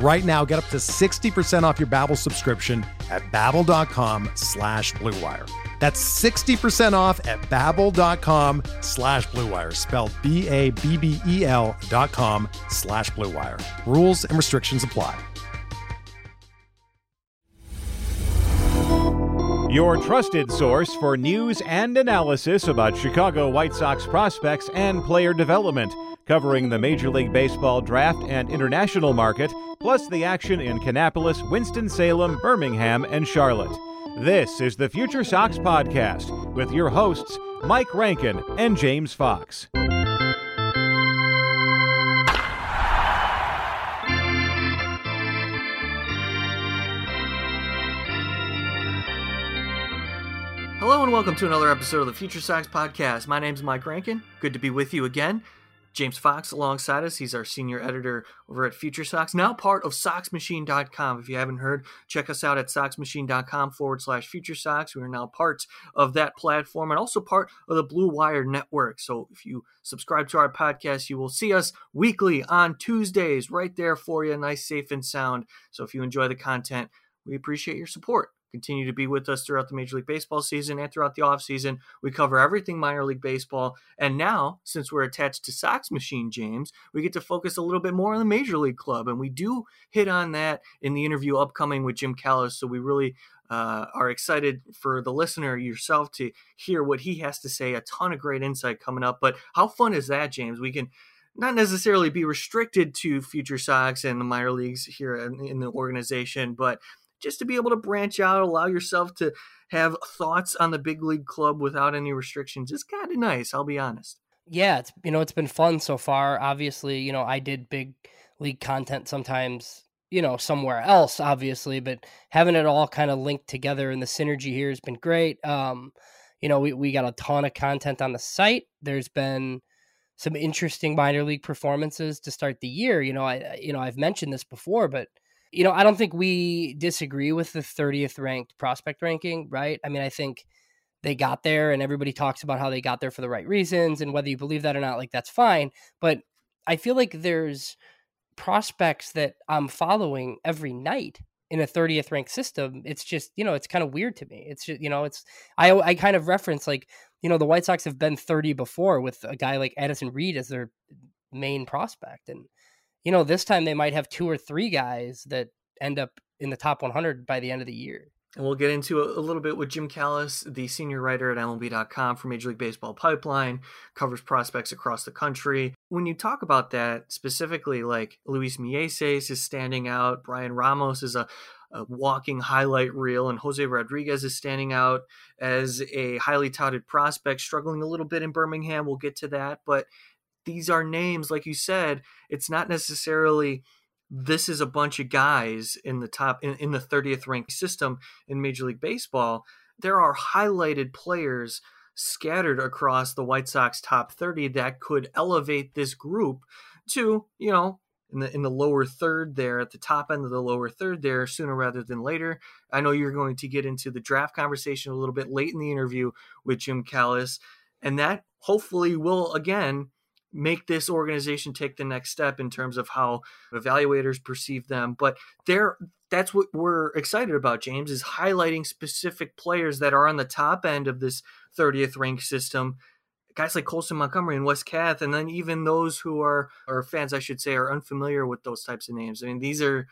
Right now, get up to 60% off your Babbel subscription at babbel.com slash bluewire. That's 60% off at babbel.com slash bluewire, spelled B-A-B-B-E-L dot com slash bluewire. Rules and restrictions apply. Your trusted source for news and analysis about Chicago White Sox prospects and player development covering the Major League Baseball draft and international market, plus the action in Kannapolis, Winston-Salem, Birmingham, and Charlotte. This is the Future Sox Podcast with your hosts, Mike Rankin and James Fox. Hello and welcome to another episode of the Future Sox Podcast. My name is Mike Rankin. Good to be with you again. James Fox alongside us. He's our senior editor over at Future Sox, now part of SoxMachine.com. If you haven't heard, check us out at SoxMachine.com forward slash Future Sox. We are now part of that platform and also part of the Blue Wire Network. So if you subscribe to our podcast, you will see us weekly on Tuesdays right there for you, nice, safe, and sound. So if you enjoy the content, we appreciate your support continue to be with us throughout the Major League Baseball season and throughout the offseason. We cover everything minor league baseball. And now, since we're attached to Sox Machine, James, we get to focus a little bit more on the Major League Club. And we do hit on that in the interview upcoming with Jim Callis. So we really uh, are excited for the listener yourself to hear what he has to say. A ton of great insight coming up. But how fun is that, James? We can not necessarily be restricted to future Sox and the minor leagues here in, in, the organization, but just to be able to branch out, allow yourself to have thoughts on the big league club without any restrictions is kind of nice. I'll be honest. Yeah, it's you know it's been fun so far. Obviously, you know I did big league content sometimes, you know somewhere else, obviously, but having it all kind of linked together and the synergy here has been great. Um, you know, we we got a ton of content on the site. There's been some interesting minor league performances to start the year. You know, I you know I've mentioned this before, but you know, I don't think we disagree with the 30th ranked prospect ranking, right? I mean, I think they got there and everybody talks about how they got there for the right reasons and whether you believe that or not, like that's fine. But I feel like there's prospects that I'm following every night in a 30th ranked system. It's just, you know, it's kind of weird to me. It's just, you know, it's, I, I kind of reference like, you know, the White Sox have been 30 before with a guy like Addison Reed as their main prospect. And, you know, this time they might have two or three guys that end up in the top 100 by the end of the year. And we'll get into a, a, little bit with Jim Callis, the senior writer at MLB.com for Major League Baseball Pipeline, covers prospects across the country. When you talk about that specifically, like Luis Mieses is standing out, Bryan Ramos is a, a walking highlight reel, and Jose Rodriguez is standing out as a highly touted prospect, struggling a little bit in Birmingham. We'll get to that. But these are names, like you said, it's not necessarily this is a bunch of guys in the top in, in the 30th ranked system in Major League Baseball. There are highlighted players scattered across the White Sox top 30 that could elevate this group to, you know, in the in the lower third there at the top end of the lower third there sooner rather than later. I know you're going to get into the draft conversation a little bit late in the interview with Jim Callis and that hopefully will again make this organization take the next step in terms of how evaluators perceive them. But they're that's what we're excited about james is highlighting specific players that are on the top end of this 30th rank system. Guys like colson montgomery and Wes Kath and then even those who are or fans i should say are unfamiliar with those types of names. I mean these are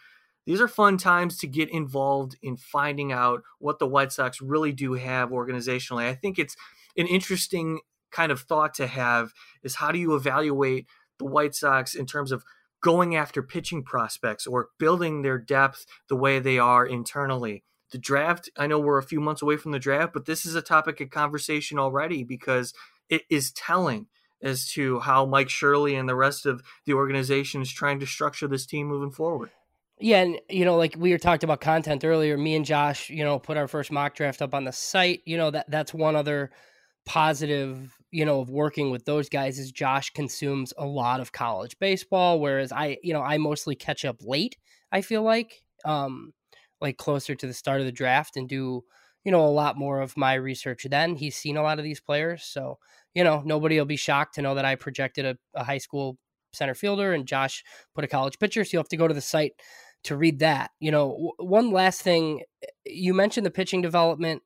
these are fun times to get involved in finding out what the white sox really do have organizationally. I think it's an interesting kind of thought to have is how do you evaluate the White Sox in terms of going after pitching prospects or building their depth the way they are internally. The draft, I know we're a few months away from the draft, but this is a topic of conversation already because it is telling as to how Mike Shirley and the rest of the organization is trying to structure this team moving forward. Yeah, and you know, like we were talked about content earlier. Me and Josh, you know, put our first mock draft up on the site. You know that that's one other positive, you know, of working with those guys is Josh consumes a lot of college baseball, whereas I, you know, I mostly catch up late. I feel like, um, like closer to the start of the draft and do, you know, a lot more of my research. Then he's seen a lot of these players, so you know, nobody will be shocked to know that I projected a, a high school center fielder and Josh put a college pitcher. So you'll have to go to the site to read that. You know, w- one last thing, you mentioned the pitching development.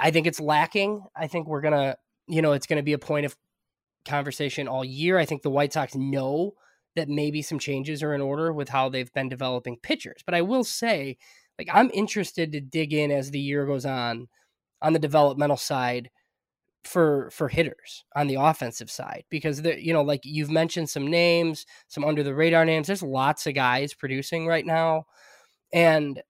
I think it's lacking. I think we're gonna, you know, it's gonna be a point of conversation all year. I think the White Sox know that maybe some changes are in order with how they've been developing pitchers. But I will say, like, I'm interested to dig in as the year goes on on the developmental side for for hitters on the offensive side because the you know like you've mentioned some names some under the radar names there's lots of guys producing right now and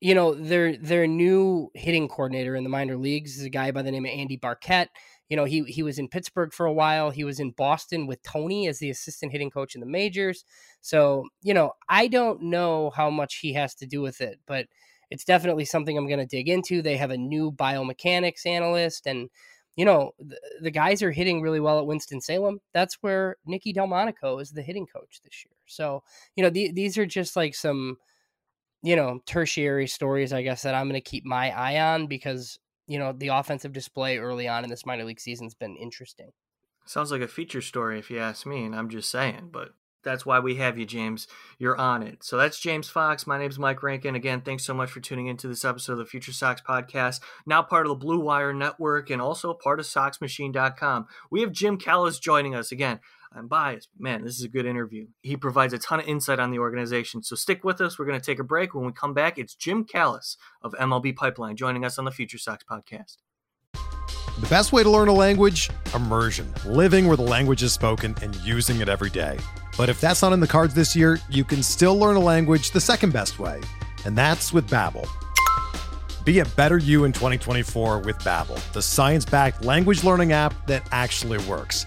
you know their their new hitting coordinator in the minor leagues is a guy by the name of Andy Barkett you know he he was in Pittsburgh for a while he was in Boston with Tony as the assistant hitting coach in the majors so you know I don't know how much he has to do with it but it's definitely something I'm going to dig into they have a new biomechanics analyst and you know, the, the, guys are hitting really well at Winston-Salem. That's where Nicky Delmonico is the hitting coach this year. So, you know, the, these are just like some, you know, tertiary stories, I guess, that I'm going to keep my eye on because, you know, the offensive display early on in this minor league season's been interesting. Sounds like a feature story, if you ask me, and I'm just saying, but that's why we have you, James. You're on it. So that's James Fox. My name's Mike Rankin. Again, thanks so much for tuning into this episode of the Future Sox podcast. Now part of the Blue Wire Network and also part of SoxMachine.com. We have Jim Callis joining us again. I'm biased. Man, this is a good interview. He provides a ton of insight on the organization. So stick with us. We're going to take a break. When we come back, it's Jim Callis of MLB Pipeline joining us on the Future Sox podcast. The best way to learn a language? Immersion. Living where the language is spoken and using it every day. But if that's not in the cards this year, you can still learn a language the second best way, and that's with Babbel. Be a better you in 2024 with Babbel, the science-backed language learning app that actually works.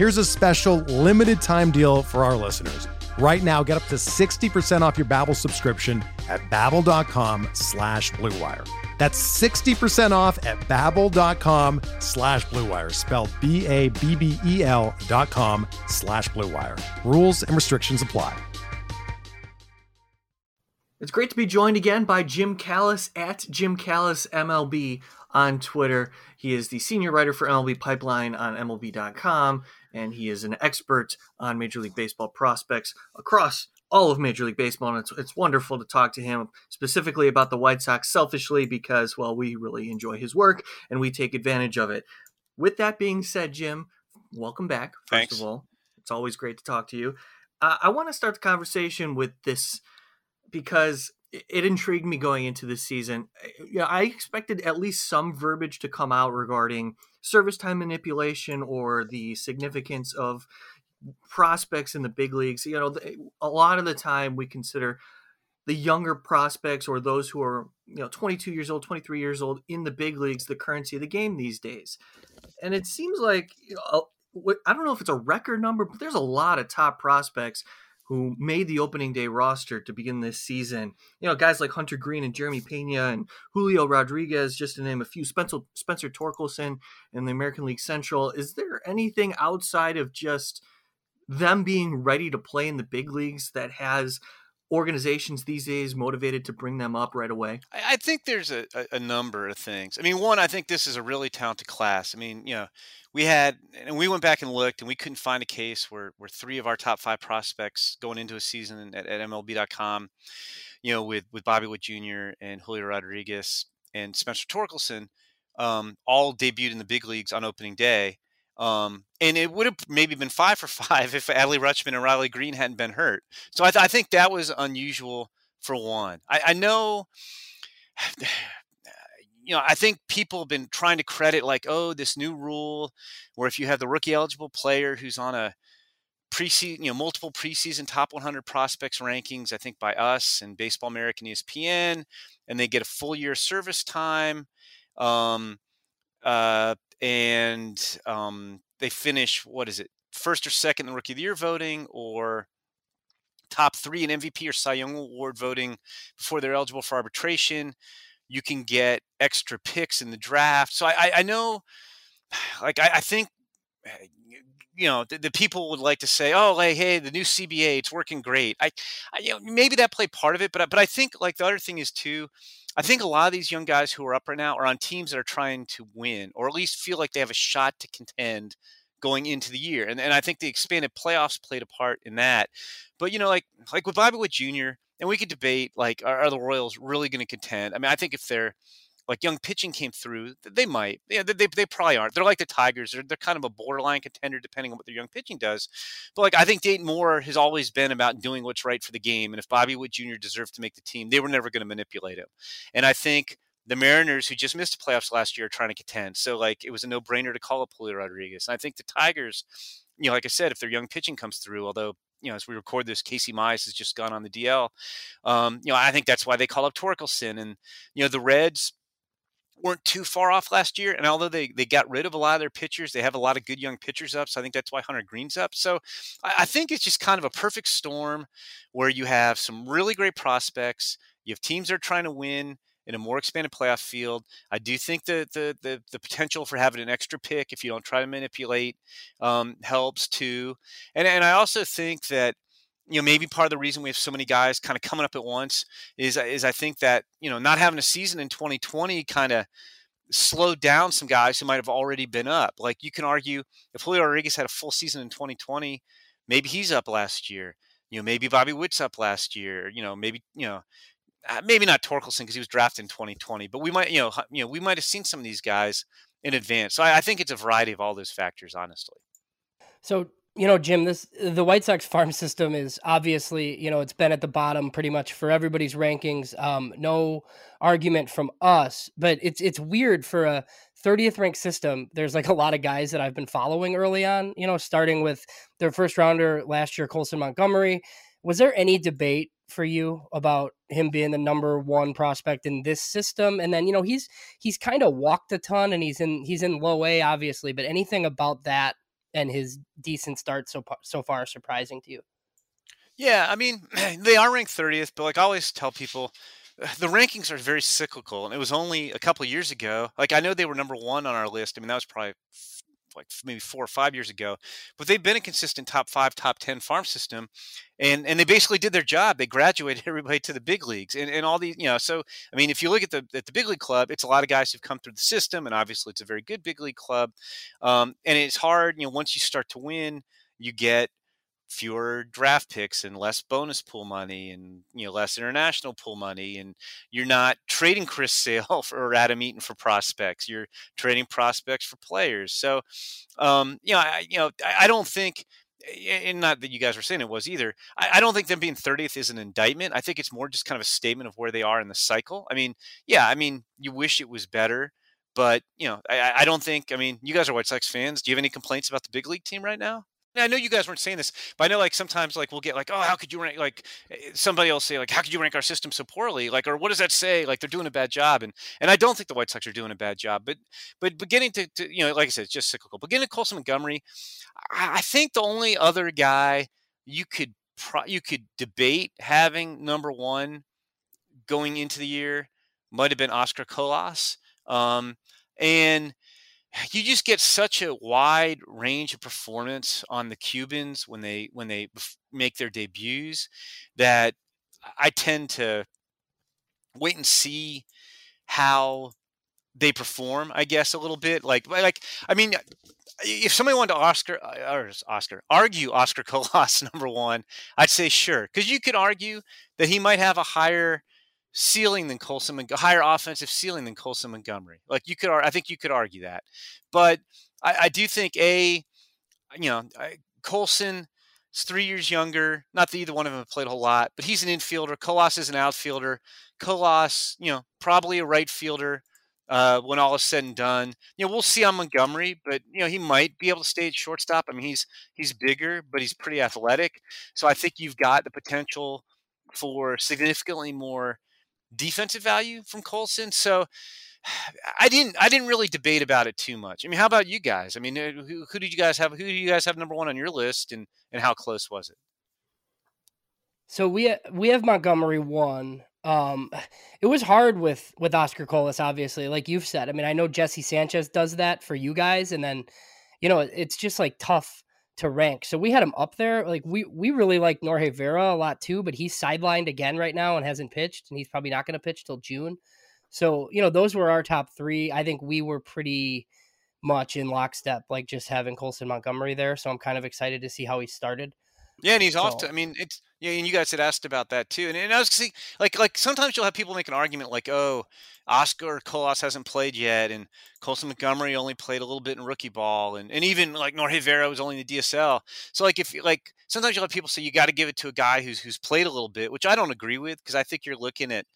Here's a special limited time deal for our listeners. Right now, get up to 60% off your Babbel subscription at babbel.com slash bluewire. That's 60% off at babbel.com slash bluewire, spelled B-A-B-B-E-L dot com slash bluewire. Rules and restrictions apply. It's great to be joined again by Jim Callis at Jim Callis MLB on Twitter. He is the senior writer for MLB Pipeline on MLB.com, and he is an expert on Major League Baseball prospects across all of Major League Baseball, and it's, it's wonderful to talk to him specifically about the White Sox selfishly because, well, we really enjoy his work and we take advantage of it. With that being said, Jim, welcome back. First Thanks. of all, it's always great to talk to you. Uh, I want to start the conversation with this because it intrigued me going into this season. Yeah, I expected at least some verbiage to come out regarding service time manipulation or the significance of prospects in the big leagues. You know, a lot of the time we consider the younger prospects or those who are, you know, 22 years old, 23 years old in the big leagues the currency of the game these days. And it seems like, you know, I don't know if it's a record number, but there's a lot of top prospects who made the opening day roster to begin this season. You know, guys like Hunter Greene and Jeremy Pena and Julio Rodriguez, just to name a few. Spencer Spencer Torkelson in the American League Central. Is there anything outside of just them being ready to play in the big leagues that has organizations these days motivated to bring them up right away? I, think there's a, a, a, number of things. I mean, one, I think this is a really talented class. I mean, you know, we had, and we went back and looked, and we couldn't find a case where, where three of our top five prospects going into a season at, at MLB.com, you know, with, with Bobby Witt Jr. and Julio Rodriguez and Spencer Torkelson, um, all debuted in the big leagues on opening day. Um, and it would have maybe been five for five if Adley Rutschman and Riley Greene hadn't been hurt. So I, th- I think that was unusual for one. I, I know, you know, I think people have been trying to credit like, oh, this new rule where if you have the rookie eligible player who's on a preseason, you know, multiple preseason top 100 prospects rankings, I think by us and Baseball American ESPN, and they get a full year service time. Um, uh, and um, they finish what is it first or second in rookie of the year voting or top three in MVP or Cy Young Award voting before they're eligible for arbitration. You can get extra picks in the draft. So I, I know, like I, I think, eh, you know, the, the, people would like to say, "Oh, like, hey, the new CBA, it's working great." I, I, you know, maybe that played part of it, but but I think like the other thing is too, I think a lot of these young guys who are up right now are on teams that are trying to win or at least feel like they have a shot to contend going into the year. And, and I think the expanded playoffs played a part in that. But, you know, like like with Bobby Witt Jr., and we could debate like, are, are the Royals really going to contend? I mean, I think if they're like young pitching came through, they might. Yeah, they, they probably aren't. They're like the Tigers. They're, they're kind of a borderline contender depending on what their young pitching does. But like I think Dayton Moore has always been about doing what's right for the game. And if Bobby Witt Jr. deserved to make the team, they were never going to manipulate him. And I think the Mariners, who just missed the playoffs last year, are trying to contend. So like it was a no brainer to call up Julio Rodriguez. And I think the Tigers, you know, like I said, if their young pitching comes through, although you know, as we record this, Casey Mize has just gone on the DL. Um, you know, I think that's why they call up Torkelson. And, you know, the Reds, weren't too far off last year. And although they, they got rid of a lot of their pitchers, they have a lot of good young pitchers up. So I think that's why Hunter Greene's up. So I, I think it's just kind of a perfect storm where you have some really great prospects. You have teams that are trying to win in a more expanded playoff field. I do think that the, the the potential for having an extra pick if you don't try to manipulate um, helps too. And and I also think that you know maybe part of the reason we have so many guys kind of coming up at once is is I think that you know not having a season in 2020 kind of slowed down some guys who might have already been up. Like you can argue if Julio Rodriguez had a full season in 2020, maybe he's up last year. You know, maybe Bobby Witt's up last year. You know, maybe you know, uh, maybe not Torkelson because he was drafted in 2020, but we might you know you know we might have seen some of these guys in advance. So I, I think it's a variety of all those factors, honestly. So you know, Jim, this the White Sox farm system is obviously, you know, it's been at the bottom pretty much for everybody's rankings. Um, no argument from us, but it's it's weird for a 30th ranked system. There's like a lot of guys that I've been following early on, you know, starting with their first rounder last year, Colson Montgomery. Was there any debate for you about him being the number one prospect in this system? And then, you know, he's he's kind of walked a ton and he's in he's in low A, obviously, but anything about that and his decent start so so far surprising to you? Yeah, I mean, they are ranked 30th, but like I always tell people, the rankings are very cyclical, and it was only a couple years ago. Like I know they were number one on our list. I mean, that was probably like maybe four or five years ago, but they've been a consistent top five, top ten farm system, and and they basically did their job. They graduated everybody to the big leagues, and, and all these, you know. So I mean, if you look at the at the big league club, it's a lot of guys who've come through the system, and obviously it's a very good big league club. Um, and it's hard, you know, once you start to win, you get fewer draft picks and less bonus pool money and you know less international pool money and you're not trading Chris Sale or Adam Eaton for prospects you're trading prospects for players. So um, you know I, you know I, don't think and not that you guys were saying it was either I, I, don't think them being 30th is an indictment. I think it's more just kind of a statement of where they are in the cycle. I mean yeah I mean you wish it was better but you know I, I don't think I mean you guys are White Sox fans. Do you have any complaints about the big league team right now I know you guys weren't saying this, but I know like sometimes like we'll get like, oh, how could you rank like eh, somebody else say like, how could you rank our system so poorly? Like, or what does that say? Like they're doing a bad job, and and I don't think the White Sox are doing a bad job, but but beginning to, to you know, like I said, it's just cyclical. Beginning to Colson Montgomery, I think the only other guy you could pro- you could debate having number one going into the year might have been Oscar Colas, um, and you just get such a wide range of performance on the Cubans when they when they make their debuts that I tend to wait and see how they perform, I guess, a little bit. Like, like I mean, if somebody wanted to Oscar uh, or Oscar argue Oscar Colas number one, I'd say sure, because you could argue that he might have a higher ceiling than Colson, and higher offensive ceiling than Colson Montgomery. Like you could, I think you could argue that, but I, I do think a, you know, Colson is three years younger. Not that either one of them have played a whole lot, but he's an infielder. Colas is an outfielder. Colas, you know, probably a right fielder uh, when all is said and done. You know, we'll see on Montgomery, but you know he might be able to stay at shortstop. I mean, he's he's bigger, but he's pretty athletic. So I think you've got the potential for significantly more defensive value from Colson. So I didn't I didn't really debate about it too much. I mean, how about you guys? I mean, uh, who, who did you guys have? Who do you guys have number one on your list, and and how close was it? So we we have Montgomery one. Um, it was hard with with Oscar Colas, obviously, like you've said. I mean, I know Jesse Sanchez does that for you guys, and then you know it's just like tough to rank. So we had him up there. Like we we really like Norge Vera a lot too, but he's sidelined again right now and hasn't pitched, and he's probably not going to pitch till June. So you know those were our top three. I think we were pretty much in lockstep, like just having Colson Montgomery there. So I'm kind of excited to see how he started. Yeah, and he's so. off to. I mean, it's yeah, and you guys had asked about that too. And, and I was see, like, like sometimes you'll have people make an argument like, oh, Oscar Colas hasn't played yet, and Colson Montgomery only played a little bit in rookie ball, and, and even like Norge Vera was only in the DSL. So like if like sometimes you'll have people say you got to give it to a guy who's who's played a little bit, which I don't agree with because I think you're looking at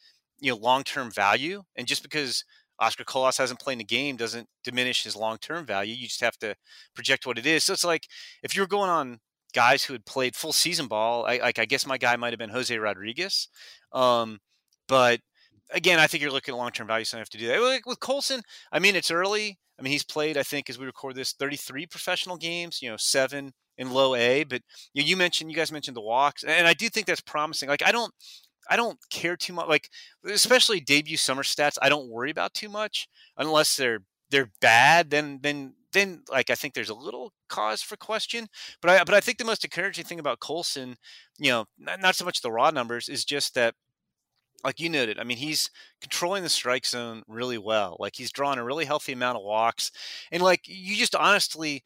you know long term value, and just because Oscar Colas hasn't played in the game doesn't diminish his long term value. You just have to project what it is. So it's like if you're going on guys who had played full season ball. I like I guess my guy might have been Jose Rodriguez. Um, but again, I think you're looking at long term value, so I have to do that. Like with Colson, I mean, it's early. I mean, he's played, I think, as we record this, 33 professional games. You know, seven in low A. But you, mentioned, you guys mentioned the walks, and I do think that's promising. Like, I don't. I don't care too much, like especially debut summer stats. I don't worry about too much unless they're they're bad. Then then then like I think there's a little cause for question. But I but I think the most encouraging thing about Colson, you know, not, not so much the raw numbers, is just that like you noted, I mean, he's controlling the strike zone really well. Like he's drawing a really healthy amount of walks. And like you just honestly,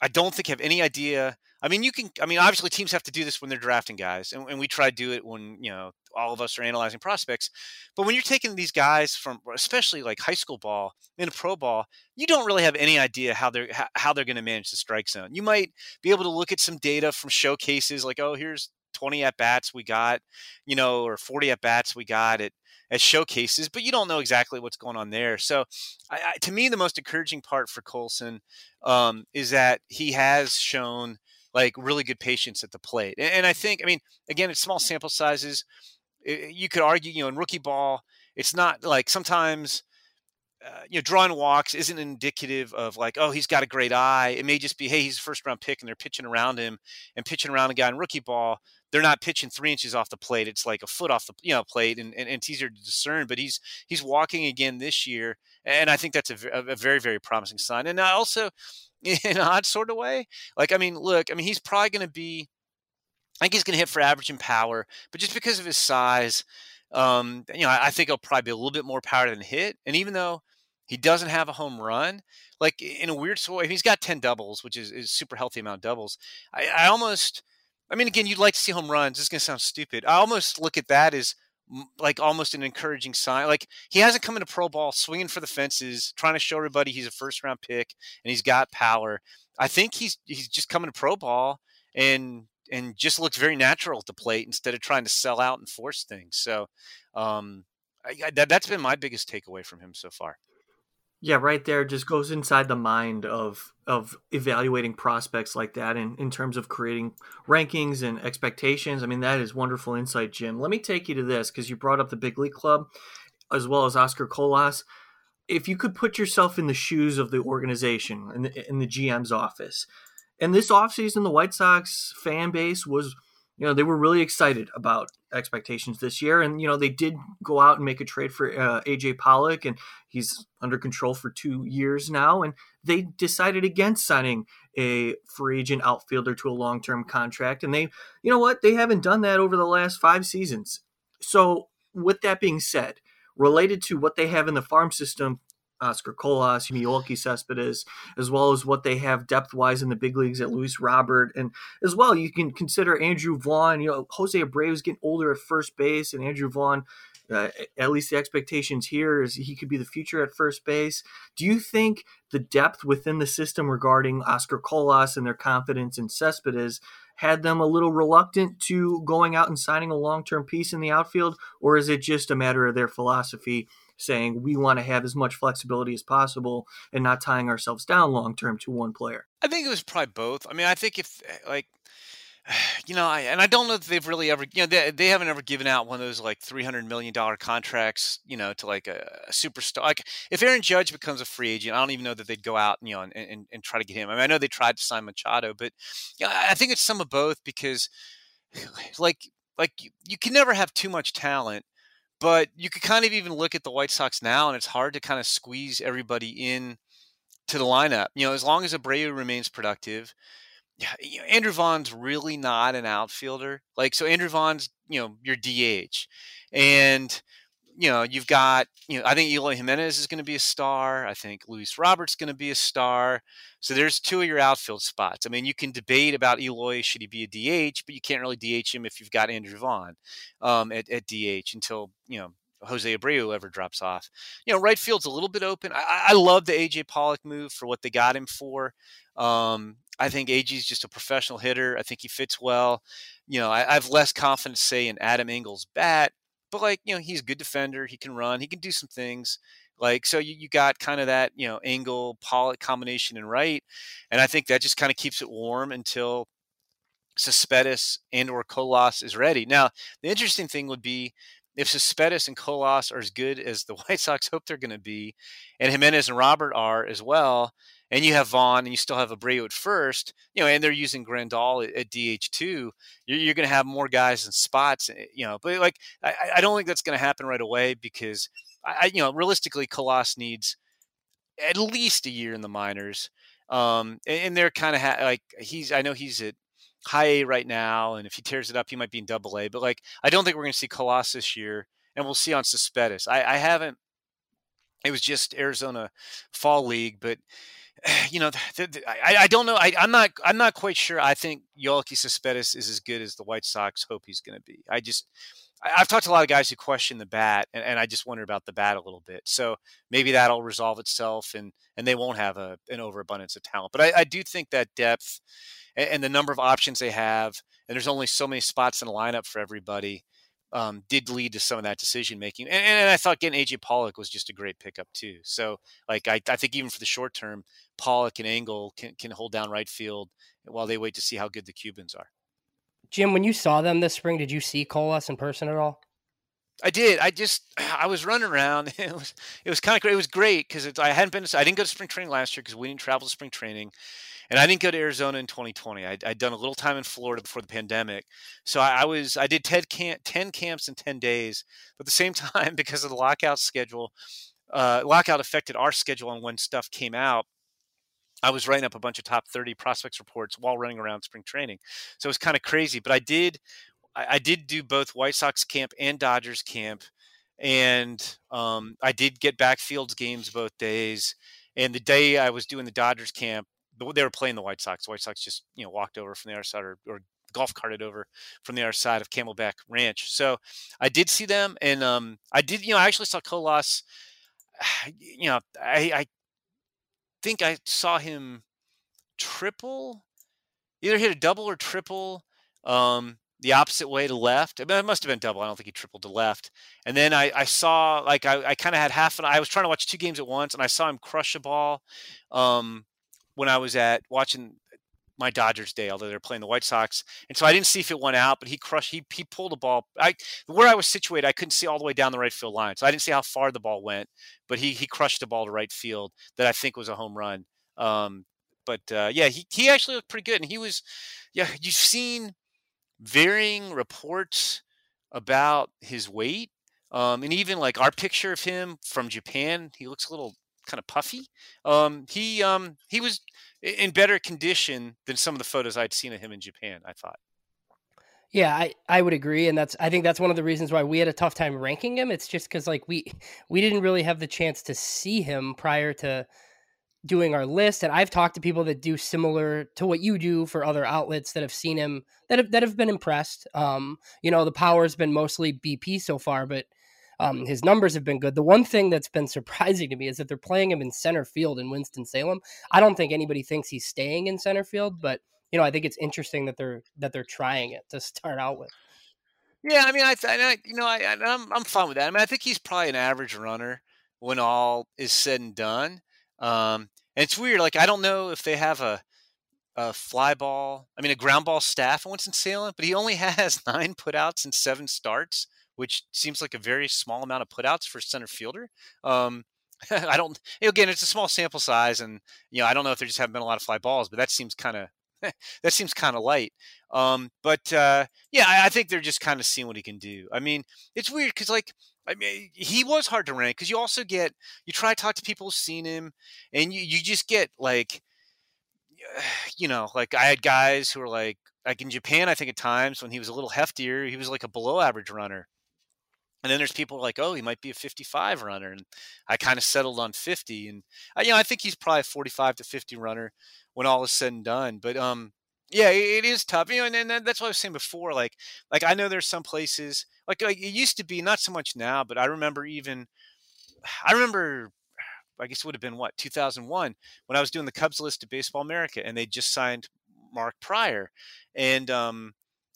I don't think have any idea. I mean, you can, I mean, obviously teams have to do this when they're drafting guys. And, and we try to do it when, you know, all of us are analyzing prospects. But when you're taking these guys from, especially like high school ball into pro ball, you don't really have any idea how they're how they're going to manage the strike zone. You might be able to look at some data from showcases, like oh, here's 20 at bats we got, you know, or 40 at bats we got at at showcases, but you don't know exactly what's going on there. So, I, I, to me, the most encouraging part for Colson um, is that he has shown like really good patience at the plate, and, and I think, I mean, again, it's small sample sizes you could argue, you know, in rookie ball, it's not like sometimes, uh, you know, drawing walks isn't indicative of like, oh, he's got a great eye. It may just be, hey, he's a first round pick and they're pitching around him and pitching around a guy in rookie ball. They're not pitching three inches off the plate. It's like a foot off the you know plate, and, and, and it's easier to discern. But he's he's walking again this year, and I think that's a, a very very promising sign. And I also, in an odd sort of way, like I mean, look, I mean, he's probably going to be I think he's going to hit for average in power, but just because of his size, um, you know, I think he'll probably be a little bit more power than hit. And even though he doesn't have a home run, like in a weird sort, he's got ten doubles, which is, is super healthy amount of doubles. I, I almost, I mean, again, you'd like to see home runs. Is going to sound stupid. I almost look at that as like almost an encouraging sign. Like he hasn't come into pro ball swinging for the fences, trying to show everybody he's a first round pick and he's got power. I think he's he's just coming to pro ball and and just looks very natural at the plate instead of trying to sell out and force things. So um, I, that, that's been my biggest takeaway from him so far. Yeah, right there just goes inside the mind of of evaluating prospects like that in, in terms of creating rankings and expectations. I mean, that is wonderful insight, Jim. Let me take you to this because you brought up the big league club as well as Oscar Colas. If you could put yourself in the shoes of the organization in in the GM's office, and this offseason, the White Sox fan base was, you know, they were really excited about expectations this year. And, you know, they did go out and make a trade for uh, AJ Pollock, and he's under control for two years now. And they decided against signing a free agent outfielder to a long term contract. And they, you know what? They haven't done that over the last five seasons. So, with that being said, related to what they have in the farm system, Oscar Colas, Yoelqui Cespedes, as well as what they have depth wise in the big leagues at Luis Robert. And as well, you can consider Andrew Vaughn. You know, Jose Abreu is getting older at first base, and Andrew Vaughn, uh, at least the expectations here is he could be the future at first base. Do you think the depth within the system regarding Oscar Colas and their confidence in Cespedes had them a little reluctant to going out and signing a long term piece in the outfield? Or is it just a matter of their philosophy saying we want to have as much flexibility as possible and not tying ourselves down long term to one player? I think it was probably both. I mean, I think if like you know, I, and I don't know if they've really ever, you know, they, they haven't ever given out one of those like three hundred million dollar contracts, you know, to like a, a, superstar. Like if Aaron Judge becomes a free agent, I don't even know that they'd go out, and you know, and, and, and try to get him. I mean, I know they tried to sign Machado, but yeah, I think it's some of both because, like, like you, you can never have too much talent, but you could kind of even look at the White Sox now, and it's hard to kind of squeeze everybody in to the lineup. You know, as long as Abreu remains productive yeah, Andrew Vaughn's really not an outfielder. Like, so Andrew Vaughn's, you know, your DH. And, you know, you've got, you know, I think Eloy Jimenez is going to be a star. I think Luis Roberts going to be a star. So there's two of your outfield spots. I mean, you can debate about Eloy, should he be a DH, but you can't really DH him if you've got Andrew Vaughn um, at, at DH until, you know, Jose Abreu ever drops off. You know, right field's a little bit open. I, I love the AJ Pollock move for what they got him for. Um, I think AJ's just a professional hitter. I think he fits well. You know, I, I have less confidence, say, in Adam Engel's bat, but like, you know, he's a good defender. He can run. He can do some things. Like, so you, you got kind of that, you know, Engel Pollock combination and right. And I think that just kind of keeps it warm until Cespedes and or Colas is ready. Now, the interesting thing would be if Cespedes and Colas are as good as the White Sox hope they're going to be, and Jimenez and Robert are as well, and you have Vaughn and you still have Abreu at first, you know, and they're using Grandal at, at DH2, you're, you're going to have more guys in spots, eh, you know. But like, I, I don't think that's going to happen right away because, I, you know, realistically, Colas needs at least a year in the minors. Um, and, and they're kind of ha- like he's. I know he's at high A right now, and if he tears it up, he might be in double A. But like, I don't think we're going to see Colas this year, and we'll see on Cespedes. I, I haven't. It was just Arizona Fall League, but you know, I, I don't know. I, am not. I'm not quite sure. I think Yoelqui Cespedes is as good as the White Sox hope he's going to be. I just. I, have talked to a lot of guys who question the bat, and, and, I just wonder about the bat a little bit. So maybe that'll resolve itself, and and they won't have a, an overabundance of talent. But I, I do think that depth and, and, the number of options they have, and there's only so many spots in the lineup for everybody, um, did lead to some of that decision making. And, and, I thought getting AJ Pollock was just a great pickup too. So like I, I think even for the short term, Pollock and Engel can, can hold down right field while they wait to see how good the Cubans are. Jim, when you saw them this spring, did you see Colas in person at all? I did. I just I was running around. It was it was kind of great. It was great because I hadn't been. I didn't go to spring training last year because we didn't travel to spring training, and I didn't go to Arizona in 2020. I, had done a little time in Florida before the pandemic, so I, I was I did 10, camp, 10 camps in 10 days. But at the same time, because of the lockout schedule, uh, lockout affected our schedule on when stuff came out. I was writing up a bunch of top 30 prospects reports while running around spring training. So it was kind of crazy. But I did I, I did do both White Sox camp and Dodgers camp. And um, I did get backfields games both days. And the day I was doing the Dodgers camp, they were playing the White Sox. White Sox just you know walked over from the other side or, or golf carted over from the other side of Camelback Ranch. So I did see them, and um, I did you know I actually saw Colas. You know I, I think I saw him triple, either hit a double or triple. Um, the opposite way to left. I mean, it must have been double. I don't think he tripled to left. And then I, I saw like I, I kind of had half an. I was trying to watch two games at once, and I saw him crush a ball. Um, when I was at watching my Dodgers day, although they're playing the White Sox. And so I didn't see if it went out, but he crushed, he, he pulled the ball. I, where I was situated, I couldn't see all the way down the right field line. So I didn't see how far the ball went, but he, he crushed the ball to right field that I think was a home run. Um, but uh, yeah, he, he actually looked pretty good. And he was, yeah, you've seen varying reports about his weight. Um, and even like our picture of him from Japan, he looks a little kind of puffy. Um, he um, he was in better condition than some of the photos I'd seen of him in Japan. I thought. Yeah, I, I would agree, and that's I think that's one of the reasons why we had a tough time ranking him. It's just because like we we didn't really have the chance to see him prior to doing our list, and I've talked to people that do similar to what you do for other outlets that have seen him that have that have been impressed. Um, you know, the power's been mostly BP so far, but um, his numbers have been good. The one thing that's been surprising to me is that they're playing him in center field in Winston Salem. I don't think anybody thinks he's staying in center field, but you know, I think it's interesting that they're that they're trying it to start out with. Yeah, I mean, I, I you know, I, I'm I'm fine with that. I mean, I think he's probably an average runner when all is said and done. Um, and it's weird. Like, I don't know if they have a a fly ball. I mean, a ground ball staff in Winston Salem, but he only has nine putouts and seven starts, which seems like a very small amount of putouts for center fielder. Um, I don't. Again, it's a small sample size, and you know, I don't know if there just haven't been a lot of fly balls, but that seems kind of that seems kind of light. Um, but uh, yeah, I, I, think they're just kind of seeing what he can do. I mean, it's weird because like I mean, he was hard to rank because you also get you try to talk to people who've seen him, and you you just get like you know like I had guys who were like like in Japan I think at times when he was a little heftier he was like a below average runner. And then there's people like, oh, he might be a 55 runner, and I kind of settled on 50. And uh, you know, I think he's probably a 45 to 50 runner when all is said and done. But um, yeah, it is tough. You know, and, and that's what I was saying before. Like, like I know there's some places like, like it used to be, not so much now, but I remember even, I remember, I guess it would have been what 2001 when I was doing the Cubs list of Baseball America, and they just signed Mark Prior, and um,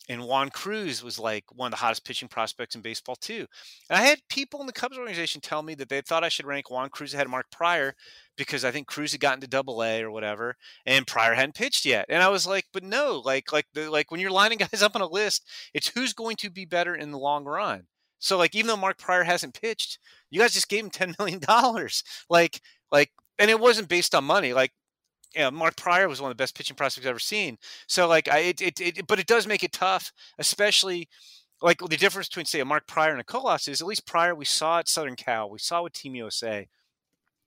and Juan Cruz was like one of the hottest pitching prospects in baseball too. And I had people in the Cubs organization tell me that they thought I should rank Juan Cruz ahead of Mark Prior because I think Cruz had gotten to Double A or whatever, and Prior hadn't pitched yet. And I was like, but no, like like the like when you're lining guys up on a list, it's who's going to be better in the long run. So like even though Mark Prior hasn't pitched, you guys just gave him ten million dollars. Like like and it wasn't based on money. Like you know, Mark Prior was one of the best pitching prospects I've ever seen. So like I it, it, it but it does make it tough, especially like the difference between say a Mark Prior and a Colas is at least Prior we saw at Southern Cal, we saw with Team USA.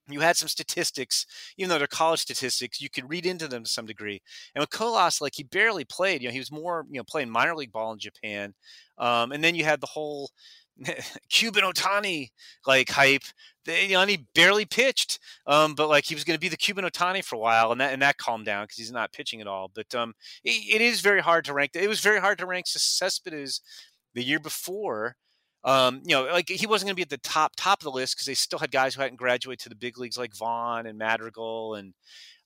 You had some statistics, even though they're college statistics, you could read into them to some degree. And with Colas, like he barely played. You know, he was more, you know, playing minor league ball in Japan. Um, and then you had the whole Cuban Ohtani like hype. They, you know, he barely pitched, um, but like he was going to be the Cuban Ohtani for a while, and that and that calmed down because he's not pitching at all. But um, it, it is very hard to rank. It was very hard to rank Cespedes the year before. Um, you know, like he wasn't going to be at the top top of the list because they still had guys who hadn't graduated to the big leagues like Vaughn and Madrigal and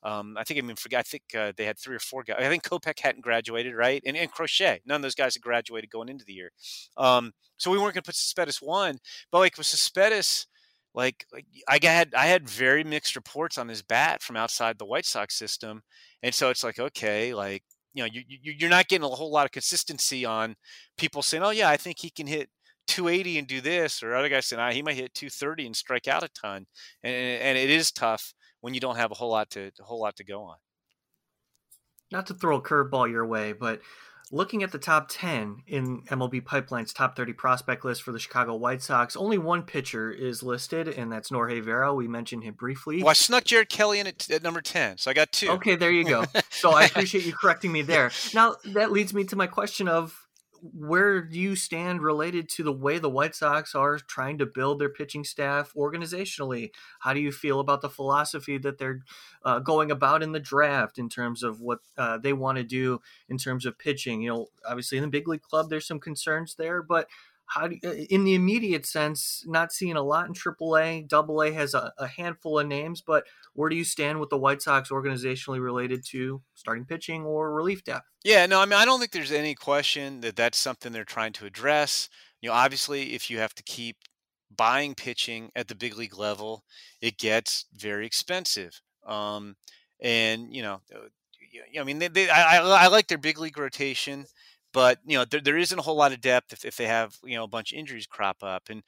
um, I think I mean forget. I think uh, they had three or four guys. I think Kopech hadn't graduated, right? And, and Crochet, none of those guys had graduated going into the year. Um, so we weren't going to put Cespedes one, but like with Cespedes, like, like I had I had very mixed reports on his bat from outside the White Sox system, and so it's like okay, like you know you, you you're not getting a whole lot of consistency on people saying, oh yeah, I think he can hit 280 and do this, or other guys saying ah, he might hit 230 and strike out a ton, and and it is tough when you don't have a whole lot to a whole lot to go on. Not to throw a curveball your way, but looking at the top 10 in MLB Pipeline's top 30 prospect list for the Chicago White Sox, only one pitcher is listed, and that's Norge Vera. We mentioned him briefly. Well, I snuck Jared Kelley in at, at number 10, so I got two. Okay, there you go. so I appreciate you correcting me there. Now, that leads me to my question of where do you stand related to the way the White Sox are trying to build their pitching staff organizationally? How do you feel about the philosophy that they're uh, going about in the draft in terms of what uh, they want to do in terms of pitching? You know, obviously in the big league club, there's some concerns there, but how do you, uh, in the immediate sense, not seeing a lot in AAA. Double A has a, a, handful of names, but where do you stand with the White Sox organizationally related to starting pitching or relief depth? Yeah, no, I mean, I don't think there's any question that that's something they're trying to address. You know, obviously, if you have to keep buying pitching at the big league level, it gets very expensive. Um, and you know, uh, I mean, they, they I, I like their big league rotation but you know there, there isn't a whole lot of depth if, if they have you know a bunch of injuries crop up and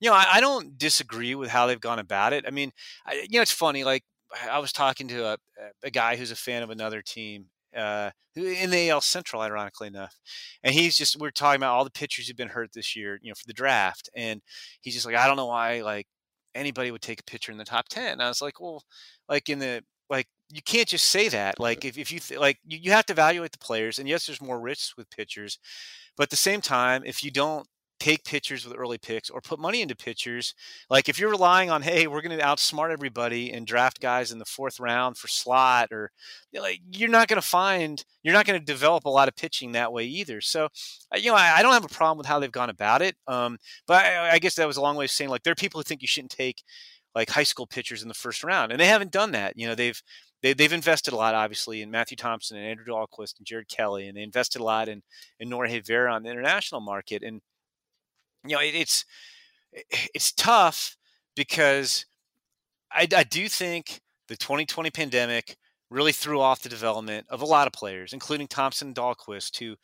you know I, I don't disagree with how they've gone about it i mean I, you know it's funny like i was talking to a, a guy who's a fan of another team uh, in the AL Central, ironically enough, and he's just we are talking about all the pitchers who've been hurt this year, you know, for the draft, and he's just like, I don't know why like anybody would take a pitcher in the top ten. And I was like, well, like in the like you can't just say that. Like if, if you th- like you, you have to evaluate the players, and yes, there's more risks with pitchers, but at the same time, if you don't take pitchers with early picks or put money into pitchers. Like if you're relying on, hey, we're going to outsmart everybody and draft guys in the fourth round for slot, or like you're not going to find, you're not going to develop a lot of pitching that way either. So, uh, you know, I, I, don't have a problem with how they've gone about it. Um, but I, I guess that was a long way of saying like there are people who think you shouldn't take like high school pitchers in the first round, and they haven't done that. You know, they've they, they've invested a lot, obviously, in Matthew Thompson and Andrew Dalquist and Jared Kelley, and they invested a lot in in Norge Vera on the international market. And you know, it, it's it's tough because I, I do think the 2020 pandemic really threw off the development of a lot of players, including Thompson and Dalquist, who,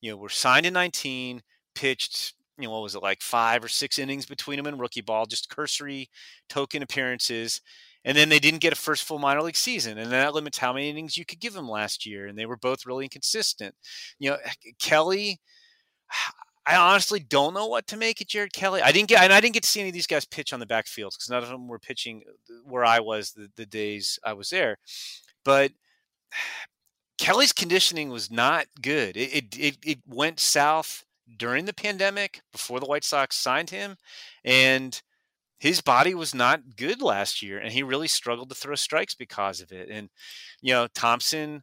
you know, were signed in 19, pitched, you know, what was it, like five or six innings between them in rookie ball, just cursory token appearances. And then they didn't get a first full minor league season. And that limits how many innings you could give them last year. And they were both really inconsistent. You know, Kelley, I honestly don't know what to make of Jared Kelley. I didn't get, and I didn't get to see any of these guys pitch on the backfield because none of them were pitching uh, where I was the, the days I was there. But Kelley's conditioning was not good. It, it, it it went south during the pandemic before the White Sox signed him, and his body was not good last year, and he really struggled to throw strikes because of it. And you know, Thompson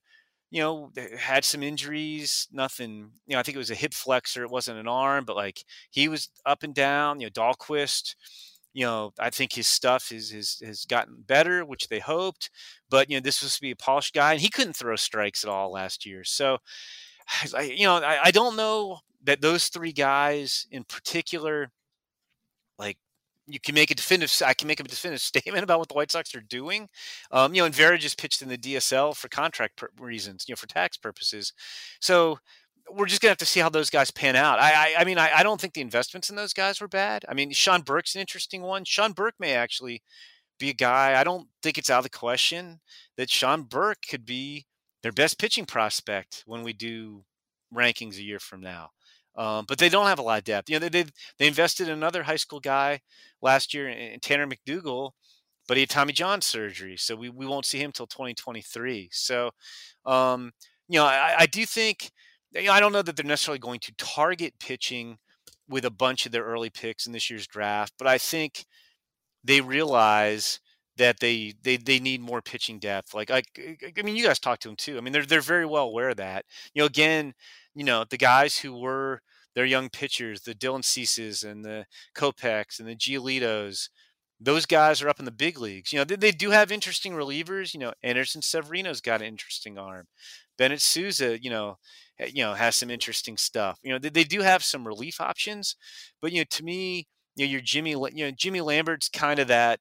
you know, had some injuries, nothing, you know, I think it was a hip flexor. It wasn't an arm, but like he was up and down, you know, Dalquist, you know, I think his stuff is, is has gotten better, which they hoped, but you know, this was to be a polished guy and he couldn't throw strikes at all last year. So, I, you know, I, I don't know that those three guys in particular, like you can make a definitive. I can make a definitive statement about what the White Sox are doing. Um, you know, and Vera just pitched in the DSL for contract reasons, you know, for tax purposes. So we're just gonna have to see how those guys pan out. I, I, I mean, I, I, don't think the investments in those guys were bad. I mean, Sean Burke's an interesting one. Sean Burke may actually be a guy. I don't think it's out of the question that Sean Burke could be their best pitching prospect when we do rankings a year from now. Um, but they don't have a lot of depth. You know, they they, invested in another high school guy last year in, Tanner McDougal, but he had Tommy John surgery, so we, we won't see him till 2023. So, um, you know, I, I do think you know, I don't know that they're necessarily going to target pitching with a bunch of their early picks in this year's draft, but I think they realize that they they they need more pitching depth. Like I, I mean, you guys talk to them too. I mean, they're they're very well aware of that. You know, again, you know, the guys who were their young pitchers, the Dylan Ceases and the Kopechs and the Giolitos, those guys are up in the big leagues. You know, they, they, do have interesting relievers. You know, Anderson Severino's got an interesting arm. Bennett Sousa, you know, you know, has some interesting stuff. You know, they, they do have some relief options, but you know, to me, you know, your Jimmy, you know, Jimmy Lambert's kind of that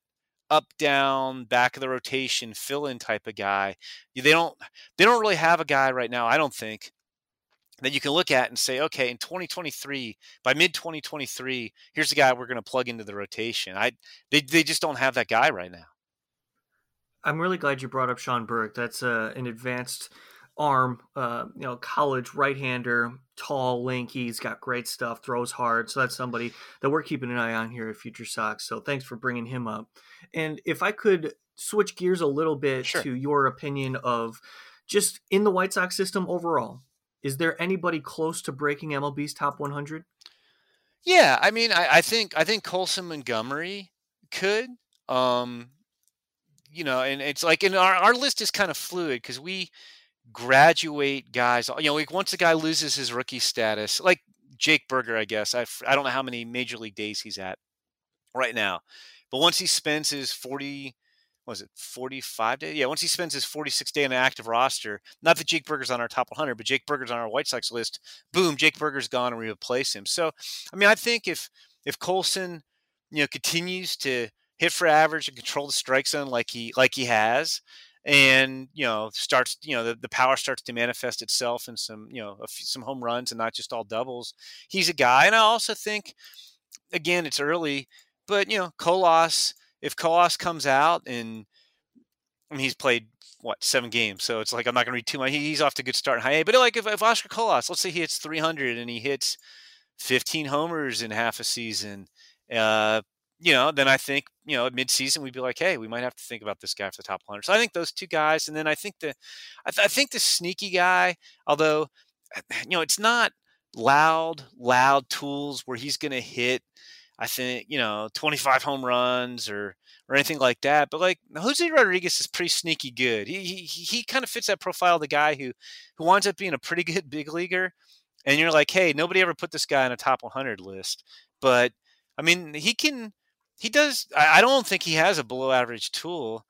up down back of the rotation fill in type of guy. They don't they don't really have a guy right now. I don't think that you can look at and say, okay, in 2023, by mid 2023, here's the guy we're going to plug into the rotation. I they they just don't have that guy right now. I'm really glad you brought up Sean Burke. That's uh, an advanced arm, uh, you know, college right-hander, tall, lanky. He's got great stuff, throws hard. So that's somebody that we're keeping an eye on here at Future Sox. So thanks for bringing him up. And if I could switch gears a little bit sure. to your opinion of just in the White Sox system overall, is there anybody close to breaking MLB's top 100? Yeah, I mean, I, I think I think Colson Montgomery could. Um, you know, and it's like, and our, our list is kind of fluid because we graduate guys. You know, like once a guy loses his rookie status, like Jake Burger, I guess. I I don't know how many major league days he's at right now, but once he spends his forty was it 45 days? Yeah, once he spends his 46 day on an active roster, not that Jake Burger's on our top 100, but Jake Burger's on our White Sox list. Boom, Jake Burger's gone, and we replace him. So, I mean, I think if if Colson, you know, continues to hit for average and control the strike zone like he like he has, and you know starts you know the, the power starts to manifest itself in some you know some home runs and not just all doubles. He's a guy, and I also think, again, it's early, but you know, Colas if Colas comes out and I mean, he's played what seven games, so it's like I'm not going to read too much. He's off to a good start in high A. But like if, if Oscar Colas, let's say he hits 300 and he hits 15 homers in half a season, uh, you know, then I think, you know, midseason we'd be like, hey, we might have to think about this guy for the top 100. So I think those two guys, and then I think the, I, th- I think the sneaky guy, although, you know, it's not loud, loud tools where he's going to hit, I think, you know, 25 home runs or or anything like that. But like Jose Rodriguez is pretty sneaky good. He he, he kind of fits that profile of the guy who who winds up being a pretty good big leaguer. And you're like, hey, nobody ever put this guy on a top 100 list. But I mean, he can he does. I don't think he has a below average tool,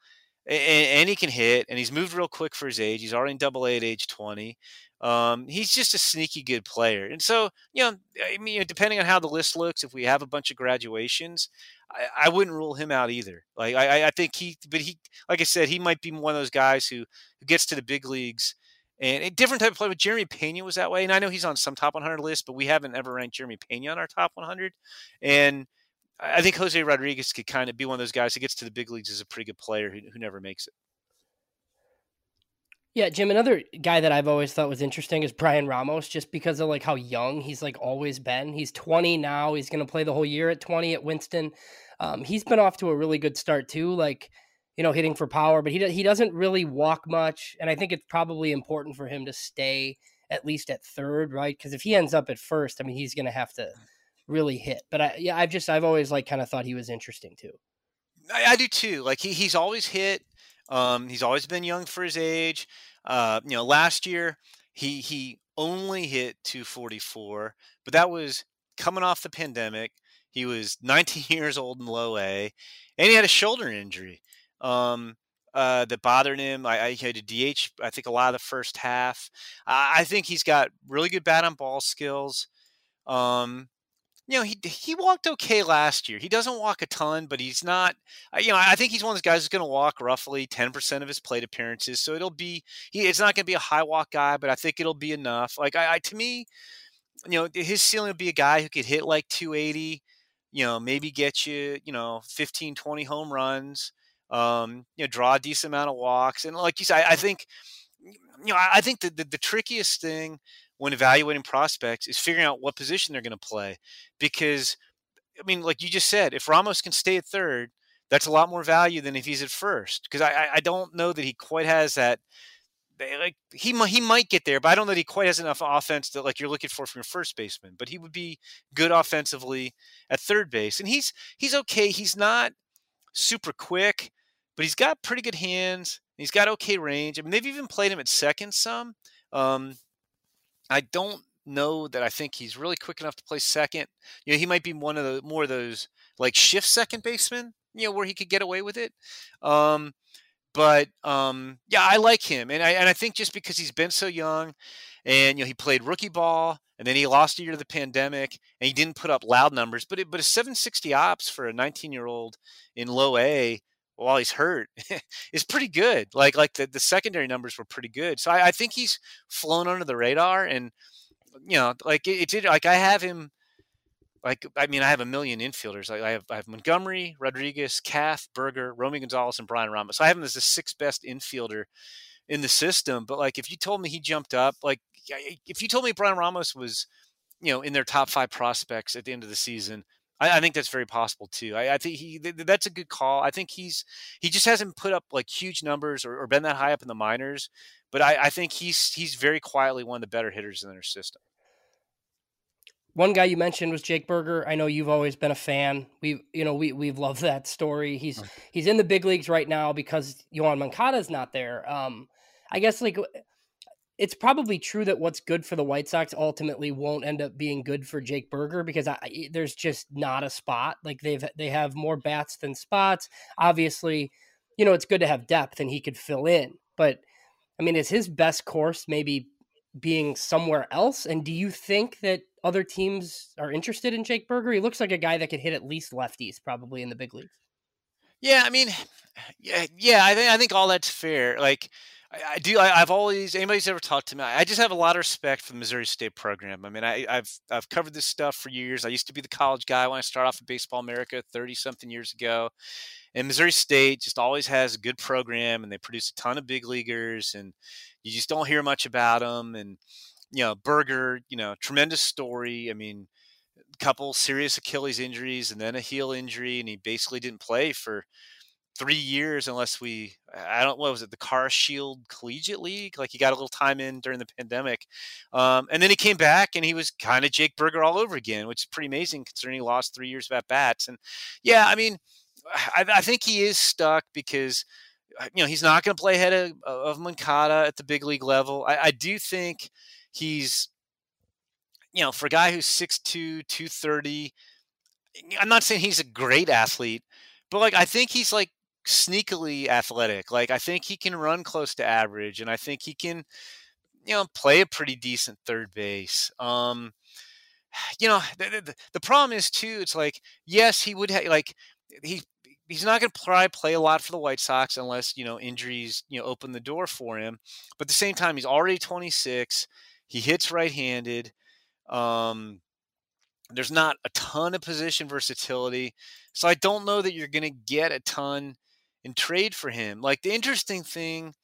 and, he can hit, and he's moved real quick for his age. He's already in Double A at age twenty. Um, he's just a sneaky good player, and so you know, I mean, depending on how the list looks, if we have a bunch of graduations, I, I wouldn't rule him out either. Like I, I think he, but he, like I said, he might be one of those guys who who gets to the big leagues. And a different type of player. But Jeremy Pena was that way, and I know he's on some top 100 list, but we haven't ever ranked Jeremy Pena on our top 100. And I think Jose Rodriguez could kind of be one of those guys who gets to the big leagues as a pretty good player who, who never makes it. Yeah, Jim. Another guy that I've always thought was interesting is Bryan Ramos, just because of like how young he's like always been. He's 20 now. He's going to play the whole year at 20 at Winston. Um, he's been off to a really good start too, like you know, hitting for power. But he he doesn't really walk much, and I think it's probably important for him to stay at least at third, right? Because if he ends up at first, I mean, he's going to have to really hit. But I yeah, I've just I've always like kind of thought he was interesting too. I, I do too. Like he he's always hit. Um, he's always been young for his age. Uh, you know, last year he he only hit 244, but that was coming off the pandemic. He was 19 years old in low A, and he had a shoulder injury um, uh, that bothered him. I, I, had a DH, I think, a lot of the first half. I, I think he's got really good bat on ball skills. Um, you know, he he walked okay last year. He doesn't walk a ton, but he's not. You know, I think he's one of those guys who's going to walk roughly ten percent of his plate appearances. So it'll be he. It's not going to be a high walk guy, but I think it'll be enough. Like I, I to me, you know, his ceiling would be a guy who could hit like 280. You know, maybe get you, you know, 15, 20 home runs. Um, you know, draw a decent amount of walks, and like you said, I, I think, you know, I, think the, the the trickiest thing when evaluating prospects is figuring out what position they're going to play. Because, I mean, like you just said, if Ramos can stay at third, that's a lot more value than if he's at first. Because I, I don't know that he quite has that. Like he he might get there, but I don't know that he quite has enough offense that like you're looking for from your first baseman. But he would be good offensively at third base, and he's he's okay. He's not super quick, but he's got pretty good hands. He's got okay range. I mean, they've even played him at second some. Um, I don't know that I think he's really quick enough to play second. You know, he might be one of the more of those like shift second baseman, you know, where he could get away with it. Um, but um, yeah, I like him, and I and I think just because he's been so young, and you know, he played rookie ball, and then he lost a year to the pandemic, and he didn't put up loud numbers, but it, but a 760 ops for a 19 year old in low A while he's hurt is pretty good. Like like the, the secondary numbers were pretty good. So I, I think he's flown under the radar and you know, like it, it, did like I have him like I mean I have a million infielders. Like I have I have Montgomery, Rodriguez, Kath, Burger, Romy Gonzalez, and Bryan Ramos. So I have him as the sixth best infielder in the system. But like if you told me he jumped up, like if you told me Bryan Ramos was, you know, in their top five prospects at the end of the season, I, I think that's very possible too. I, I think he th- that's a good call. I think he's he just hasn't put up like huge numbers or, or been that high up in the minors, but I, I think he's he's very quietly one of the better hitters in their system. One guy you mentioned was Jake Burger. I know you've always been a fan. We, you know, we we've loved that story. He's he's in the big leagues right now because Yoan Moncada is not there. Um, I guess like it's probably true that what's good for the White Sox ultimately won't end up being good for Jake Burger because I, there's just not a spot. Like they've they have more bats than spots. Obviously, you know it's good to have depth and he could fill in. But I mean, is his best course maybe being somewhere else? And do you think that other teams are interested in Jake Burger? He looks like a guy that could hit at least lefties, probably in the big leagues. Yeah, I mean, yeah, yeah. I think I think all that's fair. Like I, I do. I, have always anybody's ever talked to me. I just have a lot of respect for the Missouri State program. I mean, I, have I've covered this stuff for years. I used to be the college guy when I started off in Baseball America thirty something years ago, and Missouri State just always has a good program, and they produce a ton of big leaguers, and you just don't hear much about them. And you know, Burger, you know, tremendous story. I mean, a couple serious Achilles injuries and then a heel injury, and he basically didn't play for three years unless we I don't what was it the Car Shield Collegiate League like he got a little time in during the pandemic, um, and then he came back and he was kind of Jake Burger all over again, which is pretty amazing considering he lost three years of at bats. And yeah, I mean, I, I think he is stuck because uh, you know he's not going to play ahead of, of Moncada at the big league level. I, I do think he's you know for a guy who's 6'2", 230, I'm not saying he's a great athlete, but like I think he's like sneakily athletic. Like I think he can run close to average, and I think he can, you know, play a pretty decent third base. Um, you know, the, the, the problem is too. It's like yes, he would like he he's not going to probably play a lot for the White Sox unless you know injuries you know open the door for him. But at the same time, he's already 26. He hits right-handed. Um, there's not a ton of position versatility, so I don't know that you're going to get a ton and trade for him. Like the interesting thing,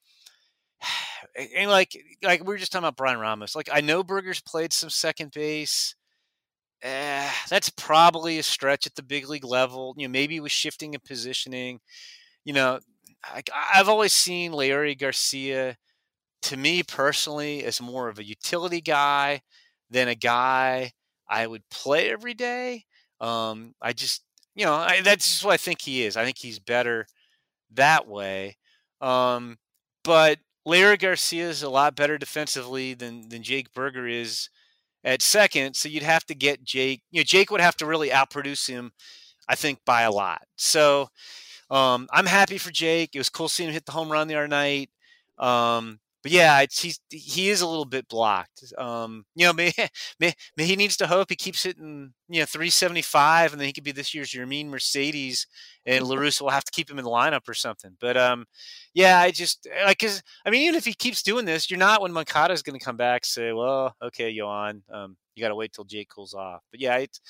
and like like we were just talking about Bryan Ramos. Like I know Burger's played some second base. Eh, that's probably a stretch at the big league level. You know, maybe with shifting and positioning. You know, I, I've always seen Leury Garcia, to me personally, as more of a utility guy than a guy I would play every day. Um, I just, you know, I, that's just what I think he is. I think he's better that way. Um, but Leury Garcia is a lot better defensively than than Jake Burger is at second. So you'd have to get Jake. You know, Jake would have to really outproduce him, I think, by a lot. So um, I'm happy for Jake. It was cool seeing him hit the home run the other night. Um, but yeah, it's, he's he is a little bit blocked. Um, you know, may, may, may he needs to hope he keeps hitting you know 375, and then he could be this year's Yermin Mercedes, and La Russa will have to keep him in the lineup or something. But um, yeah, I just like because I mean, even if he keeps doing this, you're not when Moncada is going to come back say, well, okay, Yoan, um, you got to wait till Jake cools off. But yeah, it's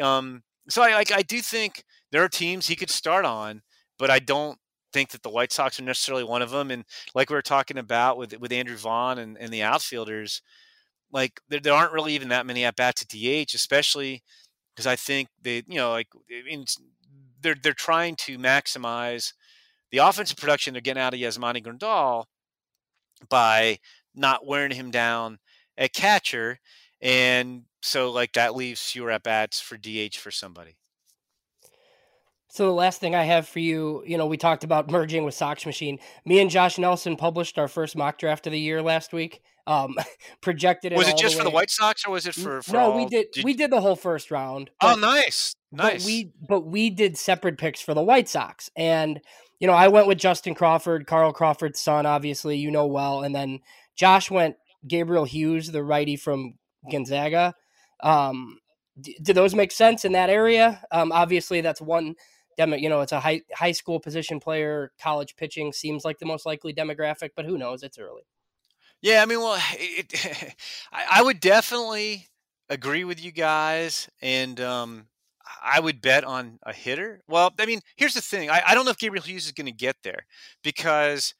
um, so I like I do think there are teams he could start on, but I don't think that the White Sox are necessarily one of them. And like we were talking about with with Andrew Vaughn and, and the outfielders, like there, there aren't really even that many at bats at DH, especially because I think they, you know, like they're they're trying to maximize the offensive production they're getting out of Yasmani Grandal by not wearing him down at catcher, and so like that leaves fewer at bats for DH for somebody. So the last thing I have for you, you know, we talked about merging with Sox Machine. Me and Josh Nelson published our first mock draft of the year last week. Um, projected it. Was it just the for the White Sox, or was it for? for no, all? we did, did. We did the whole first round. Oh, but, oh, nice, nice. But we but we did separate picks for the White Sox, and you know, I went with Justin Crawford, Carl Crawford's son, obviously you know well, and then Josh went Gabriel Hughes, the righty from Gonzaga. Um, do those make sense in that area? Um, obviously, that's one demo, you know, it's a high high school position player. College pitching seems like the most likely demographic, but who knows? It's early. Yeah, I mean, well, it, I, I would definitely agree with you guys, and um, I would bet on a hitter. Well, I mean, here's the thing: I, I don't know if Gabriel Hughes is going to get there because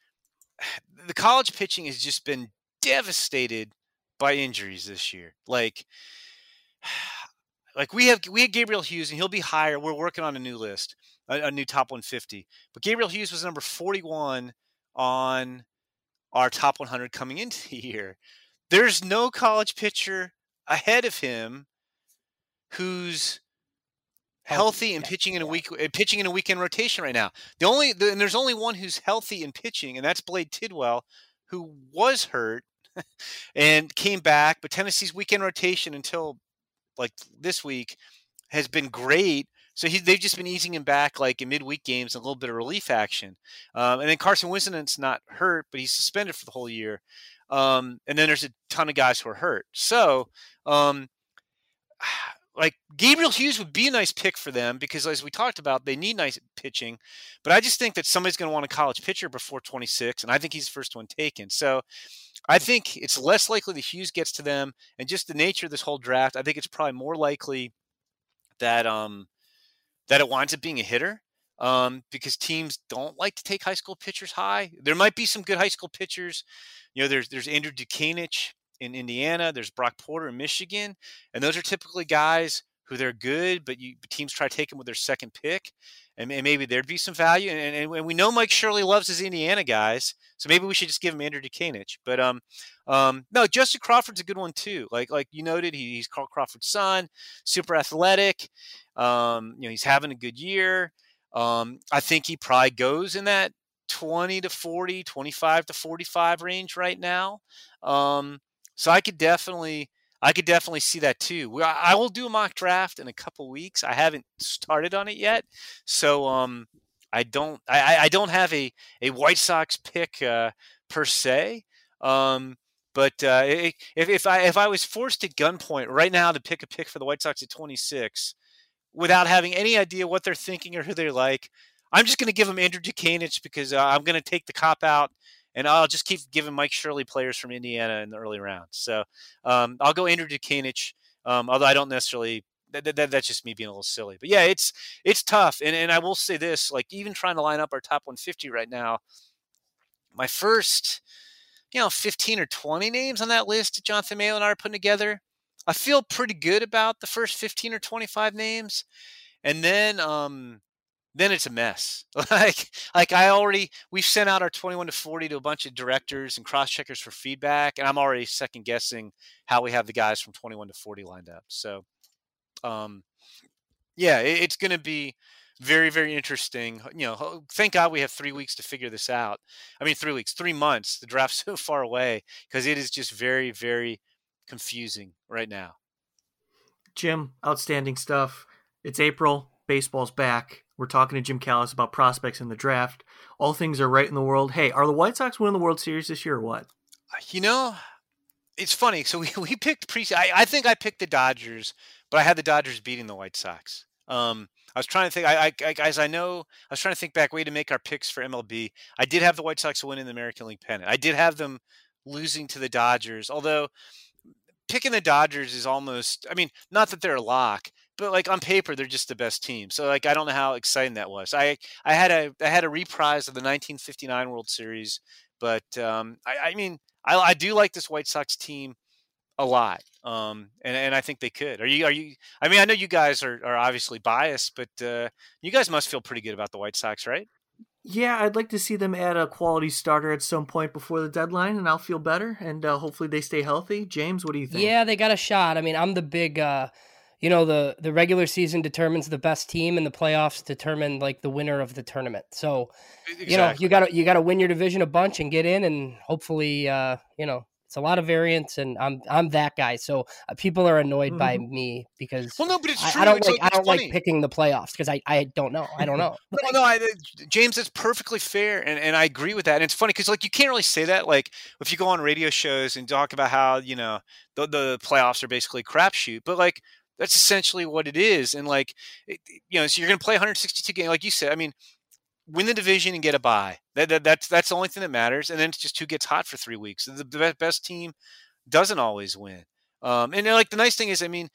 the college pitching has just been devastated by injuries this year. Like, like we have we had Gabriel Hughes, and he'll be higher. We're working on a new list a, a new top 150. But Gabriel Hughes was number 41 on our top 100 coming into the year. There's no college pitcher ahead of him who's healthy and pitching in a week uh, pitching in a weekend rotation right now. The only the, and there's only one who's healthy and pitching, and that's Blade Tidwell, who was hurt and came back. But Tennessee's weekend rotation until like this week has been great. So he, they've just been easing him back like in midweek games a little bit of relief action. Um, and then Carson Whisenhunt's not hurt, but he's suspended for the whole year. Um, and then there's a ton of guys who are hurt. So, um, like Gabriel Hughes would be a nice pick for them because, as we talked about, they need nice pitching. But I just think that somebody's going to want a college pitcher before 26, and I think he's the first one taken. So I think it's less likely that Hughes gets to them, and just the nature of this whole draft, I think it's probably more likely that um, that it winds up being a hitter um, because teams don't like to take high school pitchers high. There might be some good high school pitchers. You know, there's there's Andrew Dutkanych in Indiana. There's Brock Porter in Michigan, and those are typically guys who they're good, but you teams try to take them with their second pick, and, and maybe there'd be some value. And, and, and, we know Mike Shirley loves his Indiana guys, so maybe we should just give him Andrew Dutkanych. But um, um, no, Justin Crawford's a good one too. Like like you noted, he, he's Carl Crawford's son, super athletic. Um, you know, he's having a good year. Um, I think he probably goes in that 20 to 40, 25 to 45 range right now. Um, so I could definitely, I could definitely see that too. I will do a mock draft in a couple weeks. I haven't started on it yet, so um, I don't, I, I don't have a a White Sox pick uh, per se. Um, but uh, if if I if I was forced at gunpoint right now to pick a pick for the White Sox at 26, without having any idea what they're thinking or who they're like, I'm just going to give them Andrew Dutkanych because uh, I'm going to take the cop out and I'll just keep giving Mike Shirley players from Indiana in the early rounds. So um, I'll go Andrew Dutkanych, um, although I don't necessarily. That, that, that's just me being a little silly, but yeah, it's it's tough, and and I will say this: like even trying to line up our top 150 right now, my first, you know, 15 or 20 names on that list that Jonathan Mayo and I are putting together, I feel pretty good about the first 15 or 25 names, and then um, then it's a mess. like like I already we've sent out our 21 to 40 to a bunch of directors and cross checkers for feedback and I'm already second guessing how we have the guys from 21 to 40 lined up. So um yeah, it, it's going to be very very interesting. You know, thank God we have 3 weeks to figure this out. I mean 3 weeks, 3 months. The draft's so far away because it is just very very confusing right now. Jim, outstanding stuff. It's April, baseball's back we're talking to Jim Callis about prospects in the draft. All things are right in the world. Hey, are the White Sox winning the World Series this year or what? Uh, you know, it's funny. So we, we picked pre. I, I think I picked the Dodgers, but I had the Dodgers beating the White Sox. Um, I was trying to think. I, I, I, guys, I know. I was trying to think back way to make our picks for MLB. I did have the White Sox winning the American League pennant. I did have them losing to the Dodgers, although picking the Dodgers is almost. I mean, not that they're a lock, but like on paper they're just the best team. So like I don't know how exciting that was. I I had a I had a reprise of the 1959 World Series, but um, I, I mean I, I do like this White Sox team a lot. Um, and, and I think they could. Are you? Are you? I mean, I know you guys are, are obviously biased, but uh, you guys must feel pretty good about the White Sox, right? Yeah, I'd like to see them add a quality starter at some point before the deadline, and I'll feel better. And uh, hopefully they stay healthy. James, what do you think? Yeah, they got a shot. I mean, I'm the big. Uh, you know the the regular season determines the best team and the playoffs determine like the winner of the tournament so exactly. you know you got to you got to win your division a bunch and get in and hopefully uh you know it's a lot of variance and i'm i'm that guy so uh, people are annoyed mm-hmm. by me because well no but it's true. I, I don't it's like, like i don't funny. like picking the playoffs because i i don't know i don't know no no I, uh, james that's perfectly fair and, and i agree with that and it's funny because like you can't really say that like if you go on radio shows and talk about how you know the, the playoffs are basically crapshoot but like that's essentially what it is. And like, it, you know, so you're going to play 162 games, like you said. I mean, win the division and get a bye. That, that, that's that's the only thing that matters. And then it's just who gets hot for three weeks. The, the best team doesn't always win. Um, and like the nice thing is, I mean,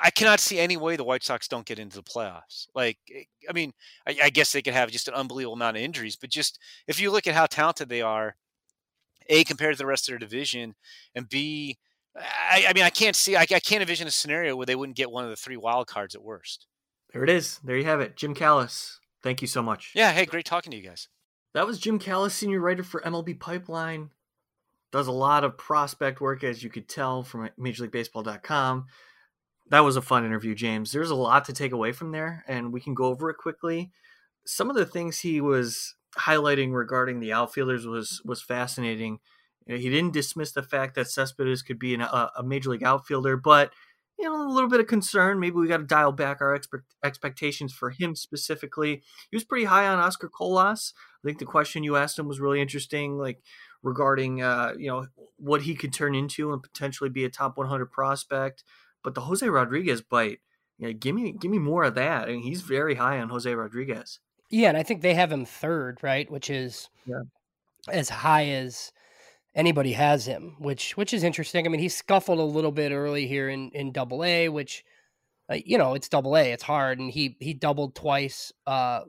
I cannot see any way the White Sox don't get into the playoffs. Like, eh, I mean, I, I guess they could have just an unbelievable amount of injuries, but just if you look at how talented they are, a compared to the rest of their division, and b I, I mean, I can't see, I, I, can't envision a scenario where they wouldn't get one of the three wild cards at worst. There it is. There you have it. Jim Callis. Thank you so much. Yeah. Hey, great talking to you guys. That was Jim Callis, senior writer for MLB Pipeline. Does a lot of prospect work, as you could tell from MajorLeagueBaseball.com. That was a fun interview, James. There's a lot to take away from there, and we can go over it quickly. Some of the things he was highlighting regarding the outfielders was was fascinating he didn't dismiss the fact that Cespedes could be an, a, a, major league outfielder, but you know a little bit of concern. Maybe we got to dial back our expect, expectations for him specifically. He was pretty high on Oscar Colas. I think the question you asked him was really interesting, like regarding uh, you know what he could turn into and potentially be a top 100 prospect. But the Jose Rodriguez bite, yeah, give me give me more of that. I mean, he's very high on Jose Rodriguez. Yeah, and I think they have him third, right? Which is yeah. as high as anybody has him, which which is interesting. I mean, he scuffled a little bit early here in in Double A, which uh, you know it's Double A, it's hard, and he he doubled twice uh,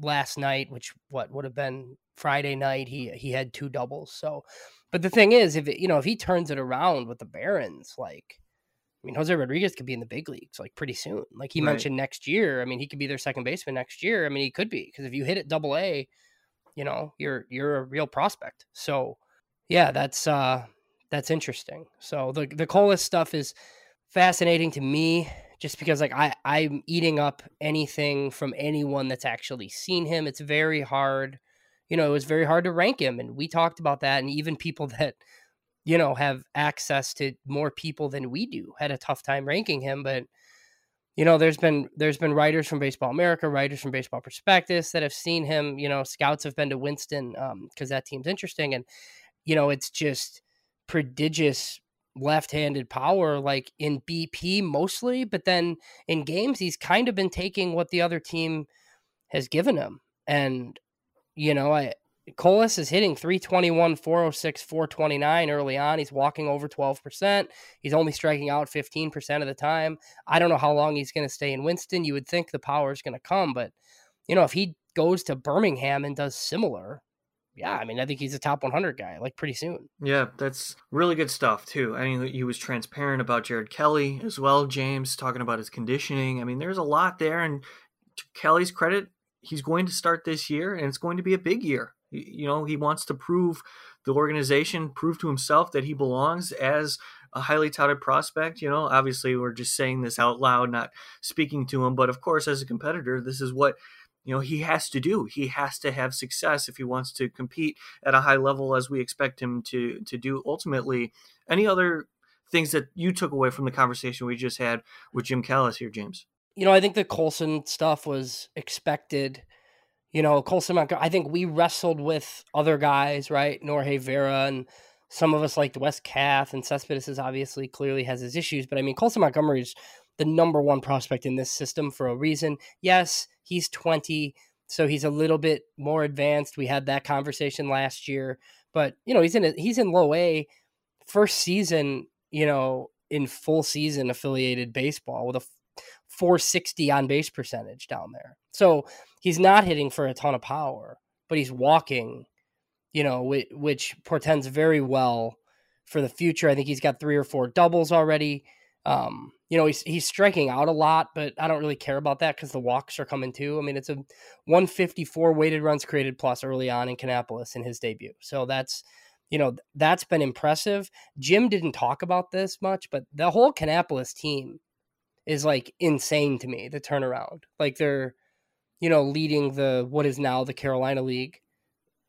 last night, which what would have been Friday night. He he had two doubles. So, but the thing is, if it, you know if he turns it around with the Barons, like I mean, Jose Rodriguez could be in the big leagues like pretty soon. Like he Right. mentioned next year. I mean, he could be their second baseman next year. I mean, he could be because if you hit it double A, you know, you're you're a real prospect. So yeah, that's uh that's interesting. So the the Colas stuff is fascinating to me just because like I I'm eating up anything from anyone that's actually seen him. It's very hard. You know, it was very hard to rank him and we talked about that and even people that you know have access to more people than we do had a tough time ranking him, but you know there's been there's been writers from baseball america writers from baseball prospectus that have seen him you know scouts have been to winston because that team's interesting and you know it's just prodigious left-handed power like in bp mostly but then in games he's kind of been taking what the other team has given him and you know i Colas is hitting 321, 406, 429 early on. He's walking over 12%. He's only striking out 15% of the time. I don't know how long he's going to stay in Winston. You would think the power is going to come, but you know, if he goes to Birmingham and does similar, yeah, I mean, I think he's a top 100 guy like pretty soon. Yeah, that's really good stuff too. I mean, he was transparent about Jared Kelley as well. James talking about his conditioning. I mean, there's a lot there, and to Kelley's credit, he's going to start this year, and it's going to be a big year. You know, he wants to prove the organization, prove to himself that he belongs as a highly touted prospect. You know, obviously, we're just saying this out loud, not speaking to him, but of course, as a competitor, this is what you know he has to do he has to have success if he wants to compete at a high level as we expect him to to do ultimately any other things that you took away from the conversation we just had with jim callis here james You know, I think the Colson stuff was expected. You know, Colson, I think we wrestled with other guys, right? Norge Vera and some of us liked Wes Kath and Cespedes is obviously clearly has his issues, but I mean, Colson Montgomery is the number one prospect in this system for a reason. Yes, he's 20, so he's a little bit more advanced. We had that conversation last year, but you know, he's in a, he's in low A first season, you know, in full season affiliated baseball with a 460 on base percentage down there. So he's not hitting for a ton of power, but he's walking, you know, which, which portends very well for the future. I think he's got three or four doubles already. Um, you know, he's he's striking out a lot, but I don't really care about that because the walks are coming too. I mean, it's a 154 weighted runs created plus early on in Kannapolis in his debut. So that's you know, that's been impressive. Jim didn't talk about this much, but the whole Kannapolis team is like insane to me, the turnaround. Like they're, you know, leading the what is now the Carolina League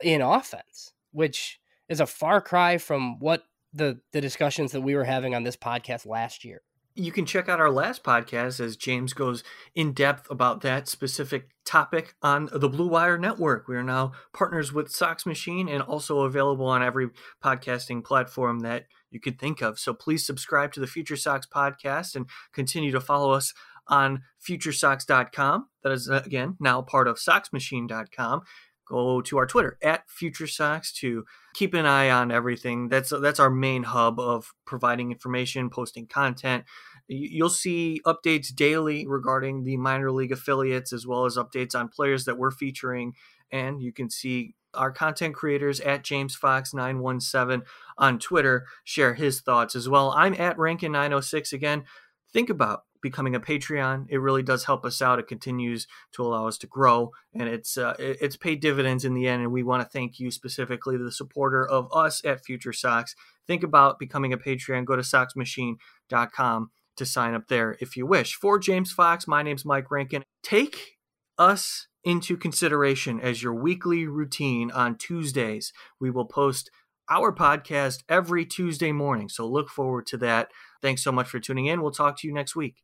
in offense, which is a far cry from what the the discussions that we were having on this podcast last year. You can check out our last podcast as James goes in depth about that specific topic on the Blue Wire Network. We are now partners with Sox Machine and also available on every podcasting platform that you could think of. So please subscribe to the Future Sox podcast and continue to follow us on futuresox.com. That is, uh, again, now part of soxmachine.com go to our Twitter at Future Sox to keep an eye on everything. That's that's our main hub of providing information, posting content. You'll see updates daily regarding the minor league affiliates as well as updates on players that we're featuring, and you can see our content creators at James Fox 917 on Twitter share his thoughts as well. I'm at Rankin 906 again. Think about becoming a Patreon. It really does help us out. It continues to allow us to grow, and it's uh, it's paid dividends in the end. And we want to thank you specifically, the supporter of us at Future Sox. Think about becoming a Patreon. Go to soxmachine.com to sign up there if you wish. For James Fox, my name's Mike Rankin. Take us into consideration as your weekly routine on Tuesdays. We will post our podcast every Tuesday morning. So look forward to that. Thanks so much for tuning in. We'll talk to you next week.